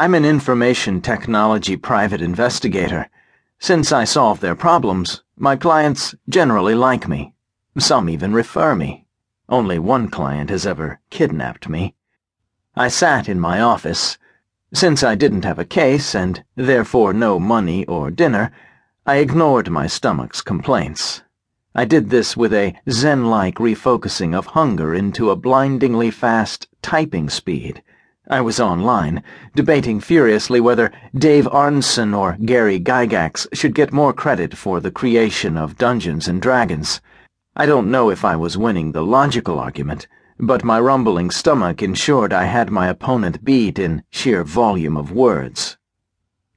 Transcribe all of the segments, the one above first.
I'm an information technology private investigator. Since I solve their problems, my clients generally like me. Some even refer me. Only one client has ever kidnapped me. I sat in my office. Since I didn't have a case and therefore no money or dinner, I ignored my stomach's complaints. I did this with a zen like refocusing of hunger into a blindingly fast typing speed. I was online, debating furiously whether Dave Arneson or Gary Gygax should get more credit for the creation of Dungeons and Dragons. I don't know if I was winning the logical argument, but my rumbling stomach ensured I had my opponent beat in sheer volume of words.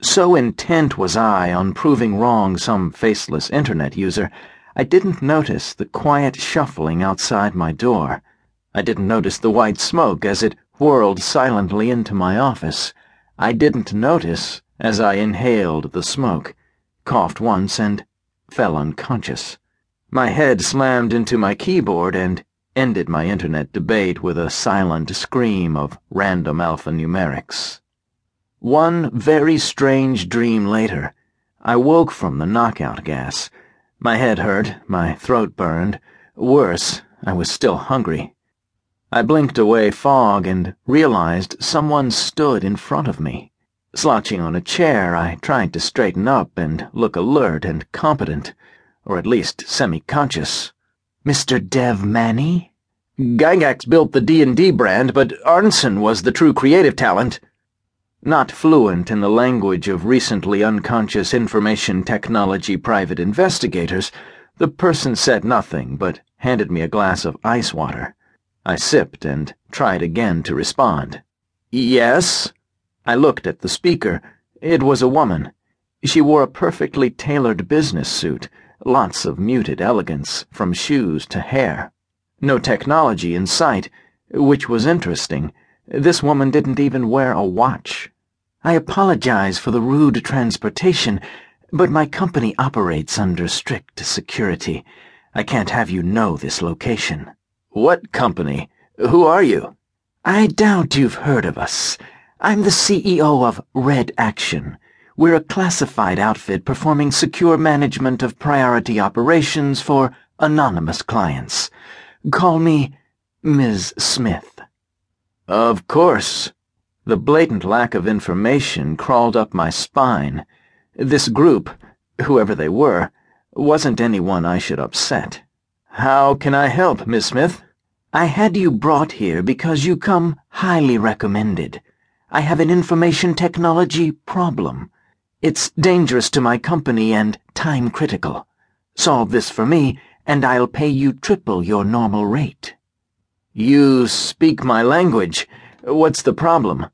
So intent was I on proving wrong some faceless internet user, I didn't notice the quiet shuffling outside my door. I didn't notice the white smoke as it whirled silently into my office. I didn't notice as I inhaled the smoke, coughed once, and fell unconscious. My head slammed into my keyboard and ended my internet debate with a silent scream of random alphanumerics. One very strange dream later, I woke from the knockout gas. My head hurt, my throat burned. Worse, I was still hungry. I blinked away fog and realized someone stood in front of me. Slouching on a chair, I tried to straighten up and look alert and competent, or at least semi-conscious. Mr. Dev Manny? Gygax built the D&D brand, but Arneson was the true creative talent. Not fluent in the language of recently unconscious information technology private investigators, the person said nothing but handed me a glass of ice water. I sipped and tried again to respond. Yes? I looked at the speaker. It was a woman. She wore a perfectly tailored business suit, lots of muted elegance, from shoes to hair. No technology in sight, which was interesting. This woman didn't even wear a watch. I apologize for the rude transportation, but my company operates under strict security. I can't have you know this location. What company? Who are you? I doubt you've heard of us. I'm the CEO of Red Action. We're a classified outfit performing secure management of priority operations for anonymous clients. Call me Ms. Smith. Of course. The blatant lack of information crawled up my spine. This group, whoever they were, wasn't anyone I should upset. How can I help, Miss Smith? I had you brought here because you come highly recommended. I have an information technology problem. It's dangerous to my company and time critical. Solve this for me, and I'll pay you triple your normal rate. You speak my language. What's the problem?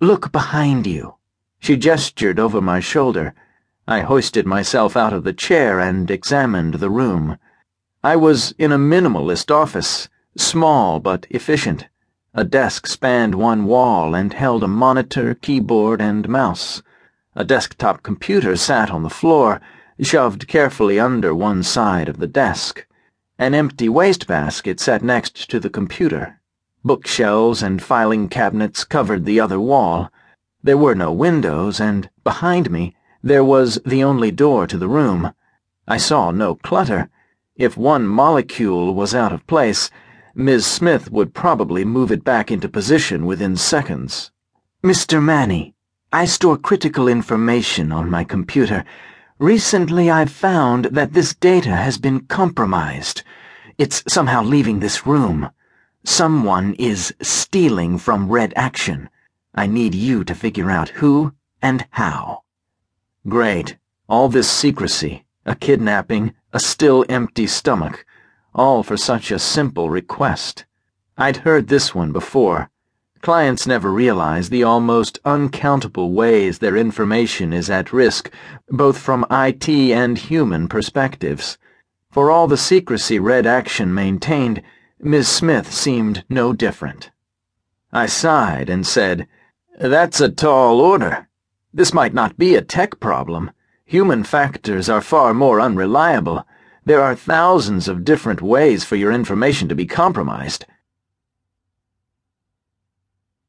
Look behind you. She gestured over my shoulder. I hoisted myself out of the chair and examined the room. I was in a minimalist office, small but efficient. A desk spanned one wall and held a monitor, keyboard, and mouse. A desktop computer sat on the floor, shoved carefully under one side of the desk. An empty wastebasket sat next to the computer. Bookshelves and filing cabinets covered the other wall. There were no windows, and behind me there was the only door to the room. I saw no clutter. If one molecule was out of place, Ms. Smith would probably move it back into position within seconds. Mr. Manny, I store critical information on my computer. Recently I've found that this data has been compromised. It's somehow leaving this room. Someone is stealing from Red Action. I need you to figure out who and how. Great. All this secrecy, a kidnapping, a still empty stomach, all for such a simple request. I'd heard this one before. Clients never realize the almost uncountable ways their information is at risk, both from IT and human perspectives. For all the secrecy Red Action maintained, Miss Smith seemed no different. I sighed and said, That's a tall order. This might not be a tech problem. Human factors are far more unreliable. There are thousands of different ways for your information to be compromised.